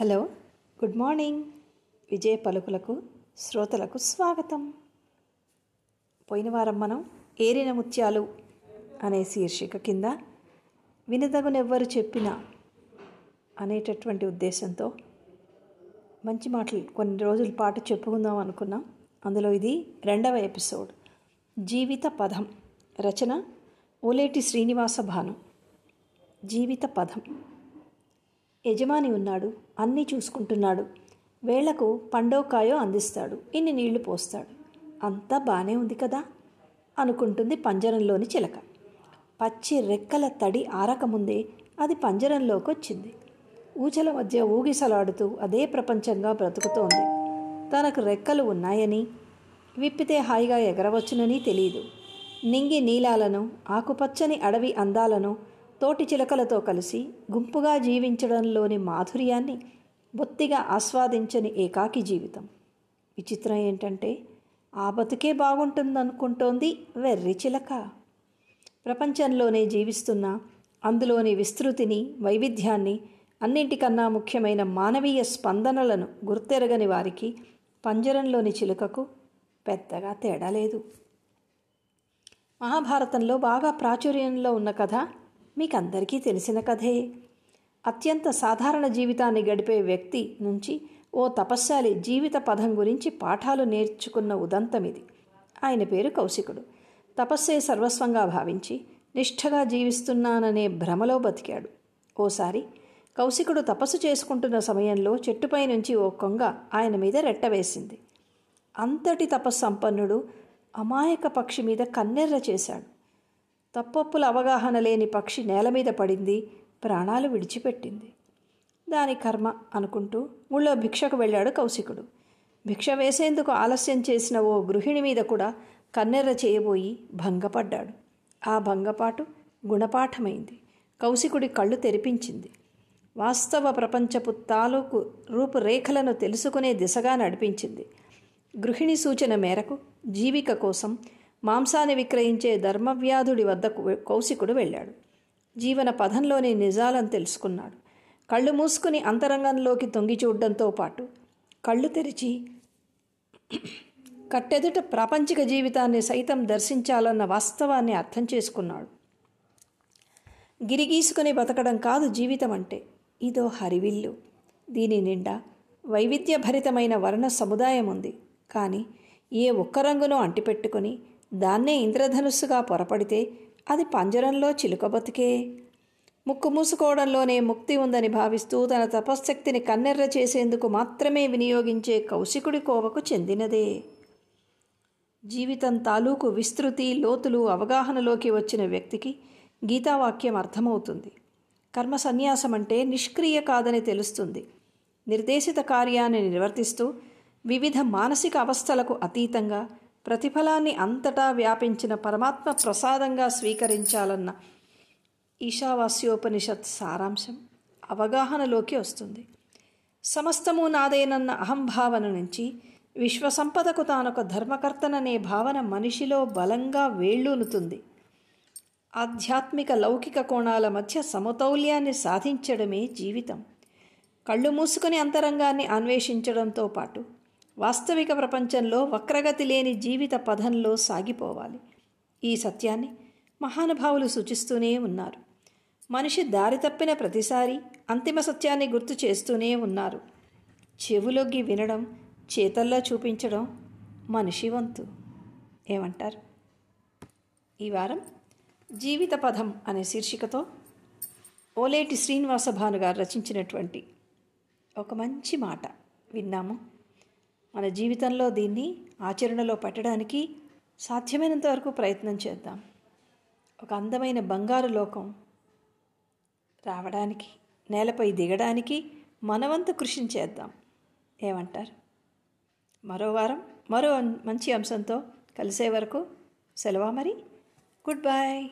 Hello good morning. విజయ పలుకులకు శ్రోతలకు స్వాగతం. పోయిన వారం మనం ఏరిన ముత్యాలు అనే శీర్షిక కింద వినదగునెవ్వరు చెప్పిన అనేటటువంటి ఉద్దేశంతో మంచి మాటలు కొన్ని రోజుల పాటు చెప్పుకుందాం అనుకున్నాం. అందులో ఇది రెండవ ఎపిసోడ్. జీవిత పదం. రచన ఓలేటి శ్రీనివాస భాను. జీవిత పదం. యజమాని ఉన్నాడు. అన్నీ చూసుకుంటున్నాడు. వేళకు పండో కాయో అందిస్తాడు. ఇన్ని నీళ్ళు పోస్తాడు. అంతా బాగానే ఉంది కదా? అనుకుంటుంది పంజరంలోని చిలక. పచ్చి రెక్కల తడి ఆరకముందే అది పంజరంలోకి వచ్చింది ఊచల మధ్య ఊగిసలాడుతూ అదే ప్రపంచంగా బ్రతుకుతోంది. తనకు రెక్కలు ఉన్నాయని విప్పితే హాయిగా ఎగరవచ్చునని తెలియదు నింగి నీలాలను ఆకుపచ్చని అడవి అందాలను తోటి చిలకలతో కలిసి గుంపుగా జీవించడంలోని మాధుర్యాన్ని బొత్తిగా ఆస్వాదించని ఏకాకి జీవితం. విచిత్రం ఏంటంటే ఆ బతుకే బాగుంటుందనుకుంటోంది వెర్రి చిలక. ప్రపంచంలోనే జీవిస్తున్న అందులోని విస్తృతిని వైవిధ్యాన్ని అన్నింటికన్నా ముఖ్యమైన మానవీయ స్పందనలను గుర్తెరగని వారికి పంజరంలోని చిలుకకు పెద్దగా తేడా లేదు. మహాభారతంలో బాగా ప్రాచుర్యంలో ఉన్న కథ మీకు అందరికీ తెలిసిన కథే. అత్యంత సాధారణ జీవితాన్ని గడిపే వ్యక్తి నుంచి ఓ తపస్శాలి జీవిత పదం గురించి పాఠాలు నేర్చుకున్న ఉదంతం ఇది ఆయన పేరు కౌశికుడు. తపస్సే సర్వస్వంగా భావించి నిష్ఠగా జీవిస్తున్నాననే భ్రమలో బతికాడు. ఓసారి కౌశికుడు తపస్సు చేసుకుంటున్న సమయంలో చెట్టుపై నుంచి ఓ కొంగ ఆయన మీద రెట్టవేసింది అంతటి తపస్సంపన్నుడు అమాయక పక్షి మీద కన్నెర్ర చేశాడు. తప్పొప్పుల అవగాహన లేని పక్షి నేల మీద పడింది ప్రాణాలు విడిచిపెట్టింది. దాని కర్మ అనుకుంటూ ఊళ్ళో భిక్షకు వెళ్ళాడు కౌశికుడు. భిక్ష వేసేందుకు ఆలస్యం చేసిన ఓ గృహిణి మీద కూడా కన్నెర్ర చేయబోయి భంగపడ్డాడు. ఆ భంగపాటు గుణపాఠమైంది. కౌశికుడి కళ్ళు తెరిపించింది. వాస్తవ ప్రపంచపు తాలూకు రూపురేఖలను తెలుసుకునే దిశగా నడిపించింది. గృహిణి సూచన మేరకు జీవిక కోసం మాంసాన్ని విక్రయించే ధర్మవ్యాధుడి వద్దకు కౌశికుడు వెళ్ళాడు. జీవన పథంలోని నిజాలను తెలుసుకున్నాడు. కళ్ళు మూసుకుని అంతరంగంలోకి తొంగి చూడడంతో పాటు కళ్ళు తెరిచి కట్టెదుట ప్రాపంచిక జీవితాన్ని సైతం దర్శించాలన్న వాస్తవాన్ని అర్థం చేసుకున్నాడు. గిరిగీసుకుని బతకడం కాదు జీవితం అంటే. ఇదో హరివిల్లు. దీని నిండా వైవిధ్యభరితమైన వర్ణ సముదాయం ఉంది కానీ ఏ ఒక్క రంగును అంటిపెట్టుకుని దాన్నే ఇంద్రధనుస్సుగా పొరపడితే అది పంజరంలో చిలుక బతికే. ముక్కు మూసుకోవడంలోనే ముక్తి ఉందని భావిస్తూ తన తపశ్శక్తిని కన్నెర్ర చేసేందుకు మాత్రమే వినియోగించే కౌశికుడి కోవకు చెందినదే. జీవితం తాలూకు విస్తృతి లోతులు అవగాహనలోకి వచ్చిన వ్యక్తికి గీతావాక్యం అర్థమవుతుంది. కర్మ సన్యాసం అంటే నిష్క్రియ కాదని తెలుస్తుంది. నిర్దేశిత కార్యాన్ని నిర్వర్తిస్తూ వివిధ మానసిక అవస్థలకు అతీతంగా ప్రతిఫలాన్ని అంతటా వ్యాపించిన పరమాత్మ ప్రసాదంగా స్వీకరించాలన్న ఈశావాస్యోపనిషత్ సారాంశం అవగాహనలోకి వస్తుంది. సమస్తము నాదేనన్న అహంభావన నుంచి విశ్వసంపదకు తానొక ధర్మకర్తననే భావన మనిషిలో బలంగా వేళ్ళూనుతుంది. ఆధ్యాత్మిక లౌకిక కోణాల మధ్య సమతౌల్యాన్ని సాధించడమే జీవితం. కళ్ళు మూసుకుని అంతరంగాన్ని అన్వేషించడంతో పాటు వాస్తవిక ప్రపంచంలో వక్రగతి లేని జీవిత పథంలో సాగిపోవాలి. ఈ సత్యాన్ని మహానుభావులు సూచిస్తూనే ఉన్నారు. మనిషి దారి తప్పిన ప్రతిసారి అంతిమ సత్యాన్ని గుర్తు చేస్తూనే ఉన్నారు. చెవులొగ్గి వినడం చేతల్లో చూపించడం మనిషి వంతు. ఏమంటారు? ఈ వారం జీవిత పదం అనే శీర్షికతో ఓలేటి శ్రీనివాస భాను గారు రచించినటువంటి ఒక మంచి మాట విన్నాము. మన జీవితంలో దీన్ని ఆచరణలో పెట్టడానికి సాధ్యమైనంత వరకు ప్రయత్నం చేద్దాం. ఒక అందమైన బంగారు లోకం రావడానికి నేలపై దిగడానికి మనవంతు కృషి చేద్దాం. ఏమంటారు? మరో వారం మరో మంచి అంశంతో కలిసే వరకు సెలవా మరి? Good bye